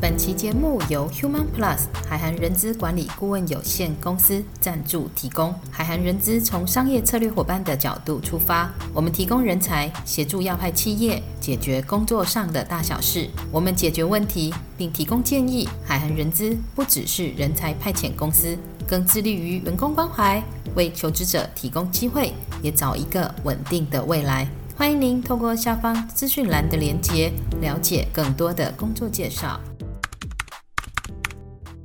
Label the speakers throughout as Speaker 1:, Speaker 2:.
Speaker 1: 本期节目由 Human Plus 海涵人资管理顾问有限公司赞助提供。海涵人资从商业策略伙伴的角度出发，我们提供人才，协助要派企业解决工作上的大小事。我们解决问题并提供建议。海涵人资不只是人才派遣公司，更致力于员工关怀，为求职者提供机会，也找一个稳定的未来。欢迎您透过下方资讯栏的连接，了解更多的工作介绍。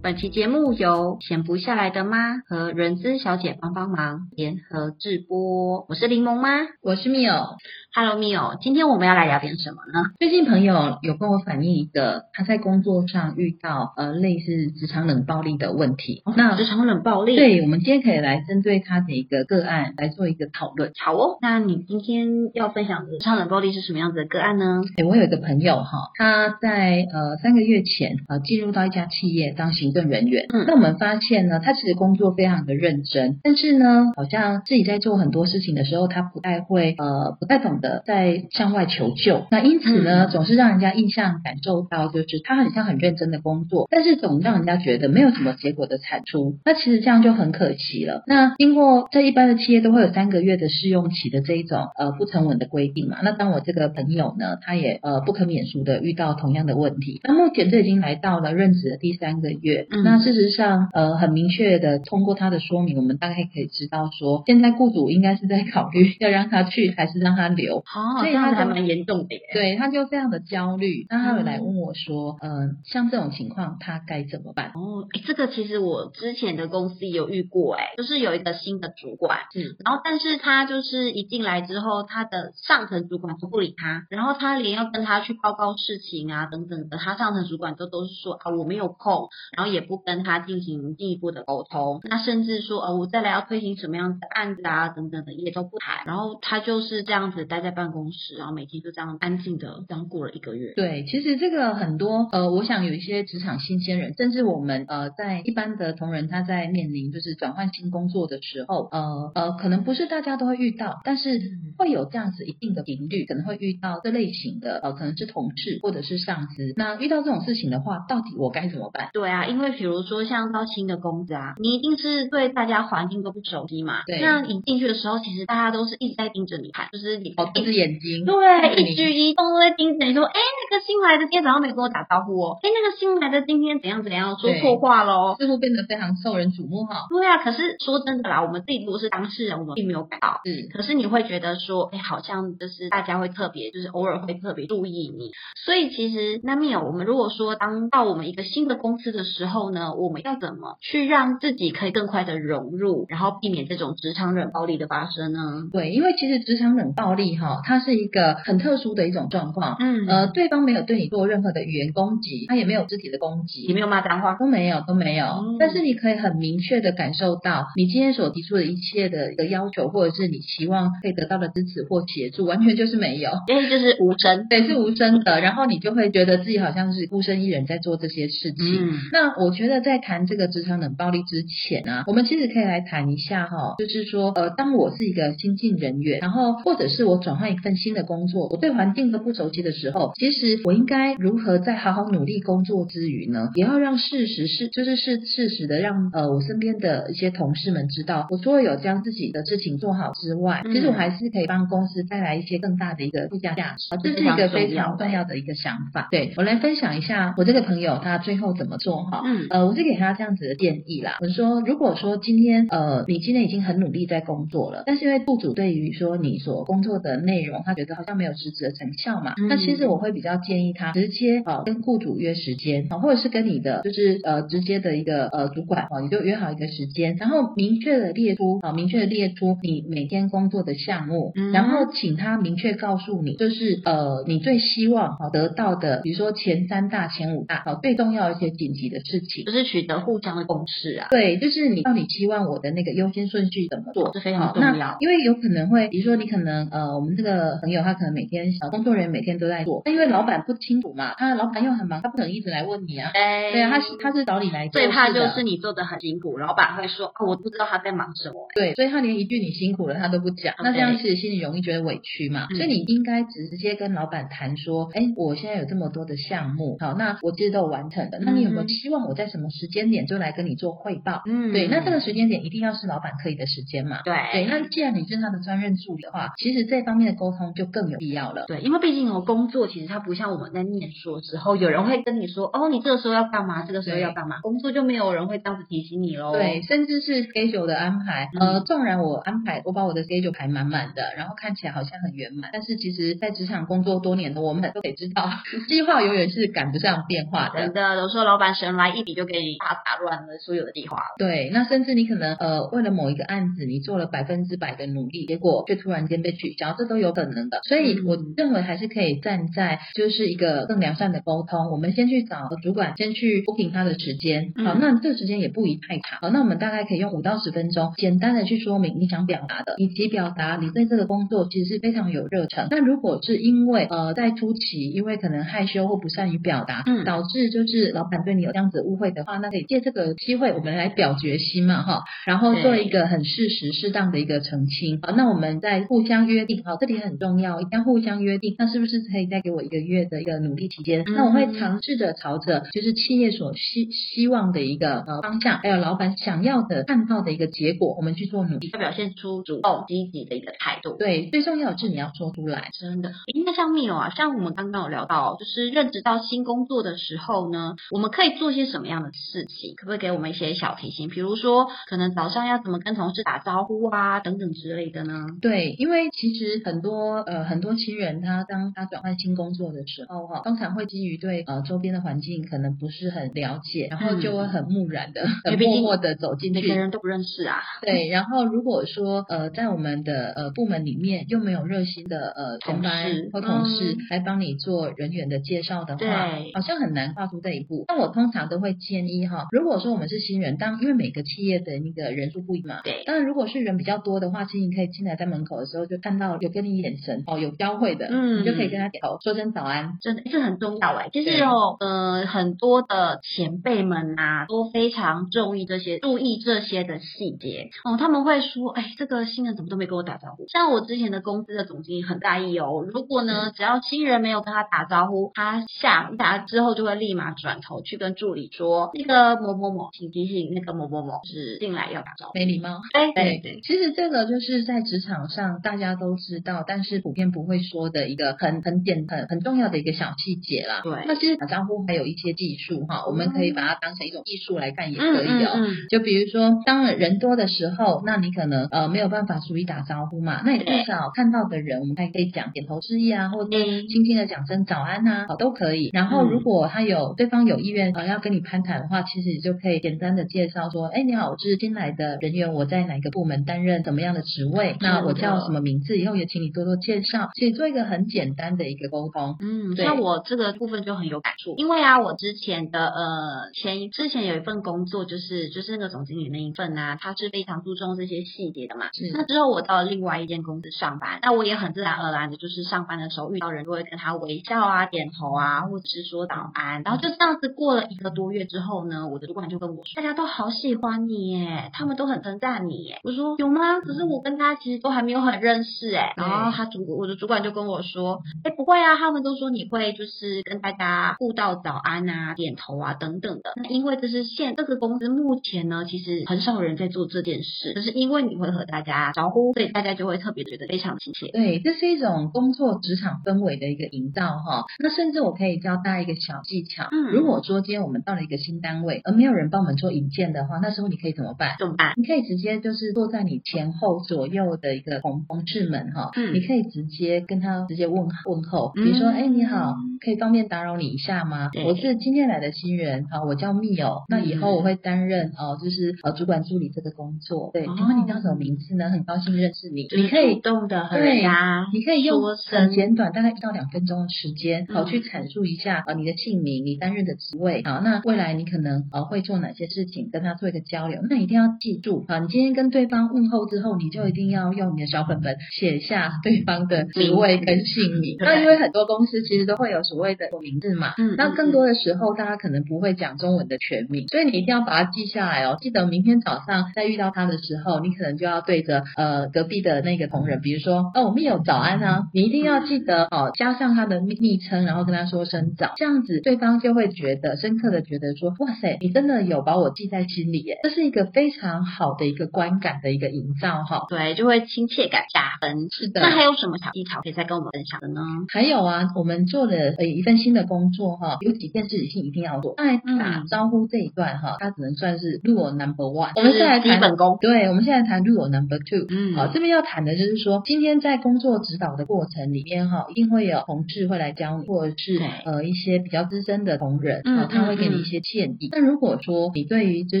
Speaker 2: 本期节目由闲不下来的妈和人资小姐帮帮忙联合制播。我是柠檬妈，
Speaker 3: 我是 Mio。
Speaker 2: Hello Mio，今天我们要来聊点什么呢？
Speaker 3: 最近朋友有跟我反映一个他在工作上遇到呃类似职场冷暴力的问题。
Speaker 2: 哦、那职场冷暴力，
Speaker 3: 对，我们今天可以来针对他的一个个案来做一个讨论。
Speaker 2: 好哦，那你今天要分享的职场冷暴力是什么样子的个案呢？
Speaker 3: 对，我有一个朋友哈，他在呃三个月前呃进入到一家企业当行政人员。嗯，那我们发现呢，他其实工作非常的认真，但是呢，好像自己在做很多事情的时候，他不太会呃不太懂得。在向外求救，那因此呢，总是让人家印象感受到，就是他很像很认真的工作，但是总让人家觉得没有什么结果的产出。那其实这样就很可惜了。那经过在一般的企业都会有三个月的试用期的这一种呃不成文的规定嘛。那当我这个朋友呢，他也呃不可免俗的遇到同样的问题。那目前这已经来到了任职的第三个月。嗯、那事实上呃很明确的通过他的说明，我们大概可以知道说，现在雇主应该是在考虑要让他去还是让他留。
Speaker 2: 哦，所以他还蛮严重的耶。
Speaker 3: 对，他就非常的焦虑。那他有来问我说，嗯、呃，像这种情况，他该怎么办？
Speaker 2: 哦，哎，这个其实我之前的公司有遇过，哎，就是有一个新的主管，嗯，然后但是他就是一进来之后，他的上层主管都不理他，然后他连要跟他去报告事情啊等等的，他上层主管都都是说啊我没有空，然后也不跟他进行进一步的沟通，那甚至说呃我再来要推行什么样子的案子啊等等的也都不谈，然后他就是这样子待。在办公室，然后每天就这样安静的这样过了一个月。
Speaker 3: 对，其实这个很多呃，我想有一些职场新鲜人，甚至我们呃，在一般的同仁，他在面临就是转换新工作的时候，呃呃，可能不是大家都会遇到，但是会有这样子一定的频率，可能会遇到这类型的呃，可能是同事或者是上司。那遇到这种事情的话，到底我该怎么办？
Speaker 2: 对啊，因为比如说像到新的公司啊，你一定是对大家环境都不熟悉嘛。对。那你进去的时候，其实大家都是一直在盯着你看，就是你哦。
Speaker 3: 一只眼睛，
Speaker 2: 对，一举一动都在盯着你说，哎，那个新来的今天早上没跟我打招呼哦，哎，那个新来的今天怎样怎样，说错话喽，
Speaker 3: 似乎变得非常受人瞩目哈。
Speaker 2: 对啊，可是说真的啦，我们自己如果是当事人，我们并没有感到，嗯，可是你会觉得说，哎，好像就是大家会特别，就是偶尔会特别注意你。所以其实那 Mio，我们如果说当到我们一个新的公司的时候呢，我们要怎么去让自己可以更快的融入，然后避免这种职场冷暴力的发生呢？
Speaker 3: 对，因为其实职场冷暴力哈，它是一个。很特殊的一种状况，嗯，呃，对方没有对你做任何的语言攻击，他也没有肢体的攻击，
Speaker 2: 也没有骂脏话，
Speaker 3: 都没有，都没有。嗯、但是你可以很明确的感受到，你今天所提出的一切的一个要求，或者是你期望可以得到的支持或协助，完全就是没有，
Speaker 2: 因为就是无声，
Speaker 3: 对，是无声的。然后你就会觉得自己好像是孤身一人在做这些事情。嗯，那我觉得在谈这个职场冷暴力之前啊，我们其实可以来谈一下哈，就是说，呃，当我是一个新进人员，然后或者是我转换一份新的工作，我对环境都不熟悉的时候，其实我应该如何在好好努力工作之余呢，也要让事实是，就是是事实的让呃我身边的一些同事们知道，我除了有将自己的事情做好之外，嗯、其实我还是可以帮公司带来一些更大的一个附加价值，这是一个非常重要的一个想法。对，我来分享一下我这个朋友他最后怎么做哈，嗯，呃，我是给他这样子的建议啦，我说如果说今天呃你今天已经很努力在工作了，但是因为雇主对于说你所工作的内容，他觉得好像没有实质的成效嘛，那其实我会比较建议他直接啊跟雇主约时间啊，或者是跟你的就是呃直接的一个呃主管啊，你就约好一个时间，然后明确的列出啊，明确的列出你每天工作的项目，然后请他明确告诉你，就是呃你最希望啊得到的，比如说前三大、前五大啊最重要一些紧急的事情，
Speaker 2: 就是取得互相的共识啊。
Speaker 3: 对，就是你到底期望我的那个优先顺序怎么做，
Speaker 2: 是非常重要。
Speaker 3: 因为有可能会，比如说你可能呃我们这个朋友他可能每天。工作人员每天都在做，但因为老板不清楚嘛，他老板又很忙，他不可能一直来问你啊。
Speaker 2: 对，
Speaker 3: 对啊，他是他是找你来做。
Speaker 2: 最怕就是你做的很辛苦，老板会说，哦，我不知道他在忙什么。
Speaker 3: 对，所以他连一句你辛苦了他都不讲，那这样其实心里容易觉得委屈嘛。所以你应该直接跟老板谈说，哎，我现在有这么多的项目，好，那我其实都有完成的，那你有没有希望我在什么时间点就来跟你做汇报？嗯，对，那这个时间点一定要是老板可以的时间嘛。
Speaker 2: 对，
Speaker 3: 对，那既然你是他的专任助理的话，其实这方面的沟通就更有必要了。
Speaker 2: 对，因为毕竟哦，工作其实它不像我们在念书的时候，有人会跟你说，哦，你这个时候要干嘛，这个时候要干嘛。工作就没有人会这样子提醒你喽。
Speaker 3: 对，甚至是 schedule 的安排，呃，纵然我安排，我把我的 schedule 排满满的，然后看起来好像很圆满，但是其实在职场工作多年的我们都得知道，计划永远是赶不上变化的。
Speaker 2: 真的，有时候老板神来一笔就给你大打乱了所有的计划。
Speaker 3: 对，那甚至你可能呃为了某一个案子，你做了百分之百的努力，结果却突然间被取消，这都有可能的。所以我认为还是可以站在就是一个更良善的沟通。我们先去找主管，先去 booking 他的时间。好，那这个时间也不宜太长。好，那我们大概可以用五到十分钟，简单的去说明你想表达的，以及表达你对这个工作其实是非常有热忱。那如果是因为呃在初期，因为可能害羞或不善于表达，嗯，导致就是老板对你有这样子误会的话，那可以借这个机会，我们来表决心嘛，哈，然后做一个很适时适当的一个澄清。好，那我们再互相约定，好，这点很重要，一定要互相约定。那是不是可以再给我一个月的一个努力期间？那我会尝试着朝着就是企业所希希望的一个呃方向，还有老板想要的看到的一个结果，我们去做努力，
Speaker 2: 要表现出主动积极的一个态度。
Speaker 3: 对，最重要的是你要说出来，
Speaker 2: 真的。那像 Mio 啊，像我们刚刚有聊到，就是任职到新工作的时候呢，我们可以做些什么样的事情？可不可以给我们一些小提醒？比如说，可能早上要怎么跟同事打招呼啊，等等之类的呢？
Speaker 3: 对，因为其实很多呃很多新人他当他转换新工作的时候哈，通常会基于对呃周边的环境可能不是很了解，然后就会很木然的、嗯、很默默的走进去，
Speaker 2: 每个人都不认识啊。
Speaker 3: 对，然后如果说呃在我们的呃部门里面又没有热心的呃同事或同事来帮你做人员的介绍的话，对，好像很难跨出这一步。那我通常都会建议哈，如果说我们是新人，当因为每个企业的那个人数不一嘛，对，当然如果是人比较多的话，其实你可以进来在门口的时候就看到有跟你眼神哦有交汇的，嗯，你就可以跟他点头说声早安，
Speaker 2: 真的这很重要哎。其实哦呃很多的前辈们啊都非常注意这些注意这些的细节。哦，他们会说哎这个新人怎么都没跟我打招呼，像我之前的公司的总经理很在意哦，如果呢只要新人没有跟他打招呼，他下打之后就会立马转头去跟助理说那个某某某，请提醒那个某某某是进来要打招呼，
Speaker 3: 没礼貌。
Speaker 2: 对对。对，
Speaker 3: 其实这个就是在职场上大家都知道，但是普遍不会说的一个很很简很很重要的一个小细节啦。
Speaker 2: 对，
Speaker 3: 那其实打招呼还有一些技术哈，我们可以把它当成一种艺术来看也可以哦。嗯嗯嗯、就比如说，当人多的时候，那你可能呃没有办法逐一打招呼嘛，那你至少看到的人，我们还可以讲点头示意啊，或者轻轻的讲声早安呐，好都可以。然后如果他有对方有意愿呃要跟你攀谈的话，其实你就可以简单的介绍说，哎，你好，我是新来的人员，我在哪个部门担任怎么样的职位？那我叫什么名字？以后也请你多多介绍，其实做一个很简单的一个沟通。
Speaker 2: 嗯，那我这个部分就很有感触，因为啊，我之前的呃前之前有一份工作，就是就是那个总经理那一份啊，他是非常注重这些细节的嘛。是。那之后我到了另外一间公司上班，那我也很自然而然的，就是上班的时候遇到人，都会跟他微笑啊、点头啊，或者是说早安。然后就这样子过了一个多月之后呢，我的主管就跟我说，大家都好喜欢你耶，他们都很称赞你耶。我说有吗？可是我跟他其实都还没有很认识哎。然后他主我的主管就跟我说，哎，不会啊，他们都说你会就是跟大家互道早安啊、点头啊等等的。那因为这是现这个公司目前呢，其实很少人在做这件事，就是因为你会和大家招呼，所以大家就会特别觉得非常亲切。
Speaker 3: 对，这是一种工作职场氛围的一个营造哈。那甚至我可以教大家一个小技巧，嗯，如果说今天我们到了一个新单位，而没有人帮我们做引荐的话，那时候你可以怎么办？
Speaker 2: 怎么办？
Speaker 3: 你可以直接就是坐在你前后左右的一个同同事们哈，嗯，你可以直接跟他直接问问候，比如说，哎，你好，可以方便打扰你一下吗？我是今天来的新人啊，我叫 Mio，那以后我会担任哦，就是呃主管助理这个工作。对，请问你叫什么名字呢？很高兴认识你，你可以
Speaker 2: 动的很
Speaker 3: 呀，你可以用很简短，大概一到两分钟的时间，好去阐述一下啊你的姓名，你担任的职位，好，那未来你可能呃会做哪些事情，跟他做一个交流。那一定要记住啊，你今天跟对方问候之后，你就一定要用你的小本本写下对方的职位跟姓名。那因为很多公司其实都会有所谓的名字嘛。嗯。那更多的时候，大家可能不会讲中文的全名，所以你一定要把它记下来哦。记得明天早上再遇到他的时候，你可能就要对着呃隔壁的那个同仁，比如说哦，密友早安啊，你一定要记得哦，加上他的昵昵称，然后跟他说声早，这样子对方就会觉得深刻的觉得说，哇塞，你真的有把我记在心里耶，这是一个非常好的一个观感的一个营造哈。
Speaker 2: 对，就会亲切感加分。是的。那还有什么小技巧可以再跟我们分享的呢？
Speaker 3: 还有啊，我们做了呃一份新的工作哈，有几件事情一定要做。在打招呼这一段哈，它只能算是 rule number one。我们现在谈基本功。对，我们现在谈 rule number two。嗯。好，这边要谈的就是说，今天在工作指导的过程里面哈，一定会有同事会来教你，或者是呃一些比较资深的同仁，啊，他会给你一些建议。那如果说你对于就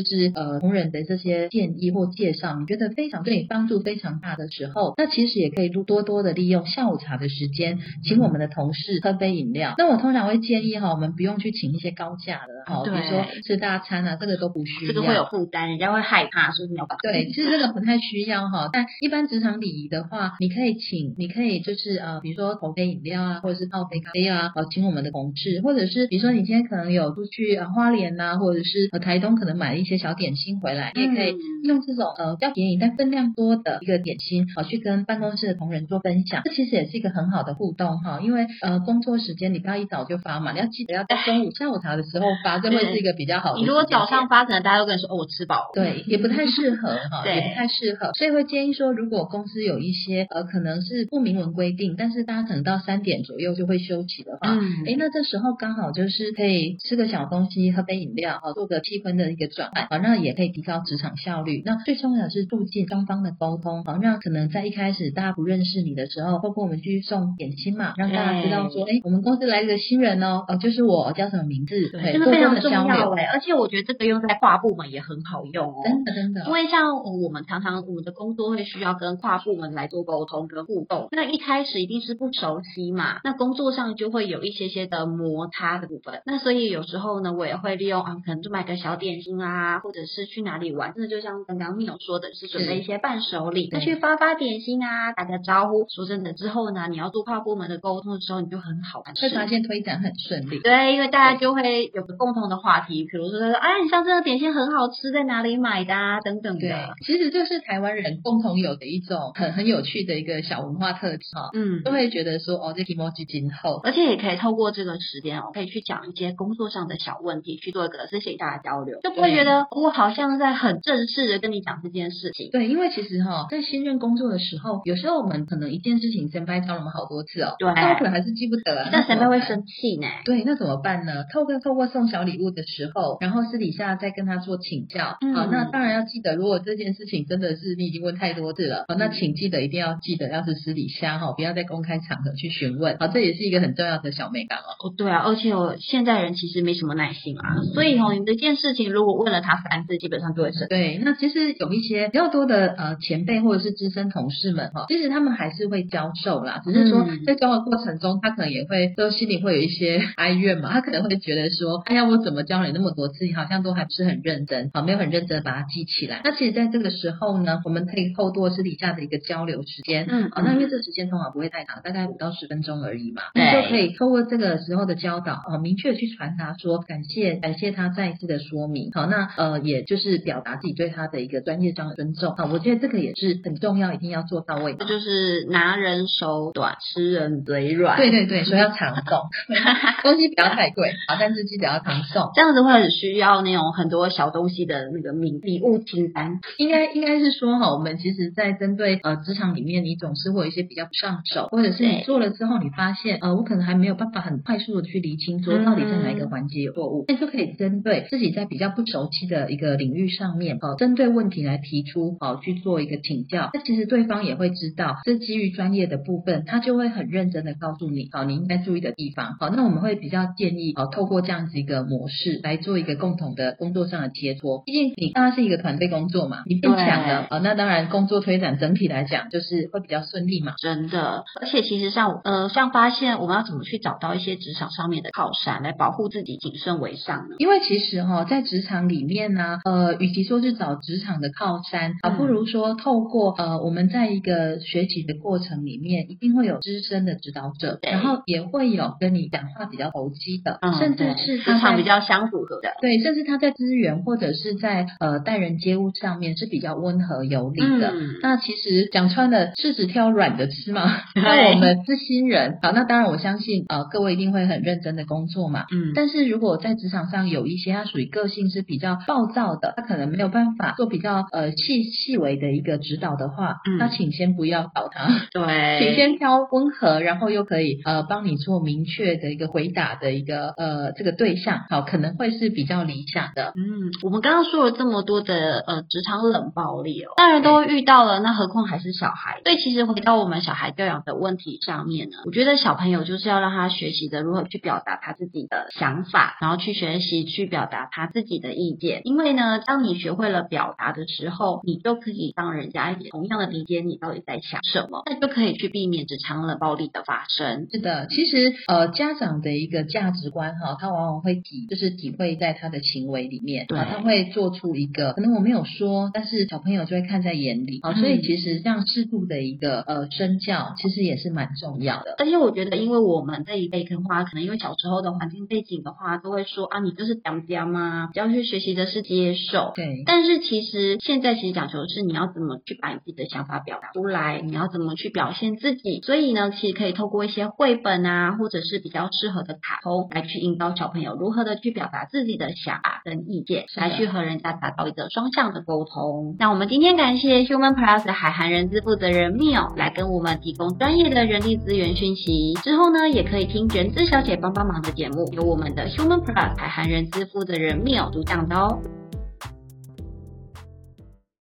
Speaker 3: 是呃同仁的这些建议或介绍，你觉得非常对你帮助非常大的时候，那其实也可以多多的利用下午茶的时间，请我们的同事喝杯饮料。那我通常会建议哈，我们不用去请一些高价的哈，比如说吃大餐啊，这个都不需要，
Speaker 2: 这个会有负担，人家会害怕，是不是要把？
Speaker 3: 对，其实这个不太需要哈。但一般职场礼仪的话，你可以请，你可以就是呃，比如说投杯饮料啊，或者是泡杯咖啡啊，好，请我们的同事，或者是比如说你今天可能有出去呃花莲呐，或者是呃台东，可能买了一些小点心回来，你也可以用这种呃比较便宜但分量多的一个点心，好去跟办公室的同仁做分享。这其实也是一个很好的互动哈，因为呃工作时间你不要一早就发嘛，你要记得要在中午下午茶的时候发，这会是一个比较好的。
Speaker 2: 你如果早上发，可能大家都跟你说哦，我吃饱了。
Speaker 3: 对，也不太适合哈，也不太适合，所以会建议说，如果公司有一些呃可能是不明文规定，但是大家可能到三点左右就会休息的话，嗯，哎，那这时候刚好就是可以吃个小东西，喝杯饮料，好做个气氛的一个转换，啊，那也可以提高职场效率。那最重要的是促进双方的沟通，好，让可能在一开始大家不认识你的时候，包括我们去送点心嘛，让大家知道说，哎，我们公司来了个新人哦，哦，就是我叫什么名字，
Speaker 2: 对，这个非常重要哎，而且我觉得这个用在跨部门也很好用哦，
Speaker 3: 真的真的，
Speaker 2: 因为像我们常常我们的工作会需要跟跨部门来做沟通跟互动，那一开始一定是不熟悉嘛，那工作上就会有一些些的摩擦的部分，那所以有时候呢，我也会利用啊，可能就买个小点心啊，或者是去哪里玩，真的就像刚刚 Mio 说的，是准备一些伴手礼，那去发发点心啊，打个招呼。说真的，之后呢，你要做跨部门的沟通的时候，你就很好办，
Speaker 3: 会发现推展很顺利。
Speaker 2: 对，因为大家就会有个共同的话题，比如说说，哎，你像这个点心很好吃，在哪里买的啊？等等的。对，
Speaker 3: 其实就是台湾人共同有的一种很很有趣的一个小文化特质哈。嗯，都会觉得说，哦，这 emoji 今后，
Speaker 2: 而且也可以透过这个时间哦，可以去讲一些工作上的小问题，去做一个私底下的交流，就不会觉得我好像在很正式的跟你讲这件事情。
Speaker 3: 对，因为其实哈，在新任工作的时候，有时候我们可能一件事情先辈教了我们好多次哦，对，但我可能还是记不得，
Speaker 2: 那先辈会生气呢。
Speaker 3: 对，那怎么办呢？透过透过送小礼物的时候，然后私底下再跟他做请教。嗯、好，那当然要记得，如果这件事情真的是你已经问太多次了，好，那请记得一定要记得，要是私底下哈，不要在公开场合去询问。好，这也是一个很重要的小美感哦。
Speaker 2: 哦，对啊，而且我现在人其实没什么耐心啊，嗯、所以哦，你这件事情如果问了他三次，基本上就会生。
Speaker 3: 对，那其实有一些比较多的呃前辈或者是资深同事们哈，其实他们还是会教授啦，只是说在教的过程中，他可能也会都心里会有一些 哀怨嘛，他可能会觉得说，哎呀，我怎么教了你那么多次，你好像都还不是很认真，好，没有很认真的把它记起来。那其实在这个时候呢，我们可以透过私底下的一个交流时间，嗯，好，那因为这个时间通常不会太长，大概五到十分钟而已嘛，你就可以透过这个时候的教导，哦，明确去传达说感谢，感谢他再一次的说明，好，那呃，也就是表达自己对他的一个专业上的尊重，好，我觉得这个也是很重要，一定要做到位。
Speaker 2: 这就是拿人手短，吃人嘴软。
Speaker 3: 对对对，所以要常送，东西不要太贵，好，但是记得要常送，
Speaker 2: 这样子会很需要那种很多小东西的那个名礼物清单。
Speaker 3: 应该应该是说哈，我们其实，在针对呃职场里面，你总是会有一些比较不上手，或者是你做了之后，你发现呃，我可能还没有办法很快速的去厘清，说到底在哪一个环节有错误，那、嗯、就可以针对自己在比较不熟悉的一个领域上面，哦，针对问题来提出，哦，去做一个请教。那其实对方也会知道，这基于专业的部分，他就会很认真的告诉你，好，你应该注意的地方。好，那我们会比较建议，哦，透过这样子一个模式来做一个共同的工作上的切磋。毕竟你当然是一个团队工作嘛，你变强了，啊，那当然工作推展整体来讲就是会比较顺利嘛。
Speaker 2: 真的，而且其实像呃，像发现我们要怎么去找到一些职场上面的靠山来保护自己，谨慎为上呢？
Speaker 3: 因为其实哈，在职场里面呢，呃，与其说是找职场的靠山，啊，不如说透过呃，我们在一个学习的过程里面，一定会有资深的指导者，然后也会易哦跟你讲话比较投机的，
Speaker 2: 嗯、
Speaker 3: 甚至是
Speaker 2: 职场比较相符合的，
Speaker 3: 对，甚至他在资源或者是在呃待人接物上面是比较温和有礼的。嗯、那其实讲穿了，柿子挑软的吃嘛。那我们是新人，好，那当然我相信呃各位一定会很认真的工作嘛。嗯。但是如果在职场上有一些他属于个性是比较暴躁的，他可能没有办法做比较呃细细微的一个指导的话，嗯、那请先不要找他。
Speaker 2: 对，
Speaker 3: 请先挑温和，然后又可以呃帮你做明确的一个回答的一个呃这个对象，好，可能会是比较理想的。
Speaker 2: 嗯，我们刚刚说了这么多的呃职场冷暴力哦，当然都遇到了，那何况还是小孩？所以其实回到我们小孩教养的问题上面呢，我觉得小朋友就是要让他学习的如何去表达他自己的想法，然后去学习去表达他自己的意见。因为呢，当你学会了表达的时候，你就可以让人家也同样的理解你到底在想什么，那就可以去避免职场冷暴力的发生。
Speaker 3: 是的，其实呃家长的一个价值观哈，他往往会体就是体会在他的行为里面，对，他会做出一个可能我没有说，但是小朋友就会看在眼里啊。所以其实这样适度的一个呃身教，其实也是蛮重要的。
Speaker 2: 而且我觉得，因为我们这一辈跟话，可能因为小时候的环境背景的话，都会说啊，你就是讲讲嘛，要去学习的是接受。
Speaker 3: 对。
Speaker 2: 但是其实现在其实讲求的是你要怎么去把你自己的想法表达出来，你要怎么去表现自己。所以呢，其实可以透过一些绘本啊，或者是比较适合的卡通来去引导小朋友如何的去表达自己的想法跟意见，来去和人家达到一个双向的沟通。那我们今天感谢 Human Plus 的海涵人资负责人 Mio 来跟我们提供专业的人力资源讯息。之后呢，也可以听人资小姐帮帮忙的节目，由我们的 Human Plus 海涵人资负责人 Mio 主讲的哦。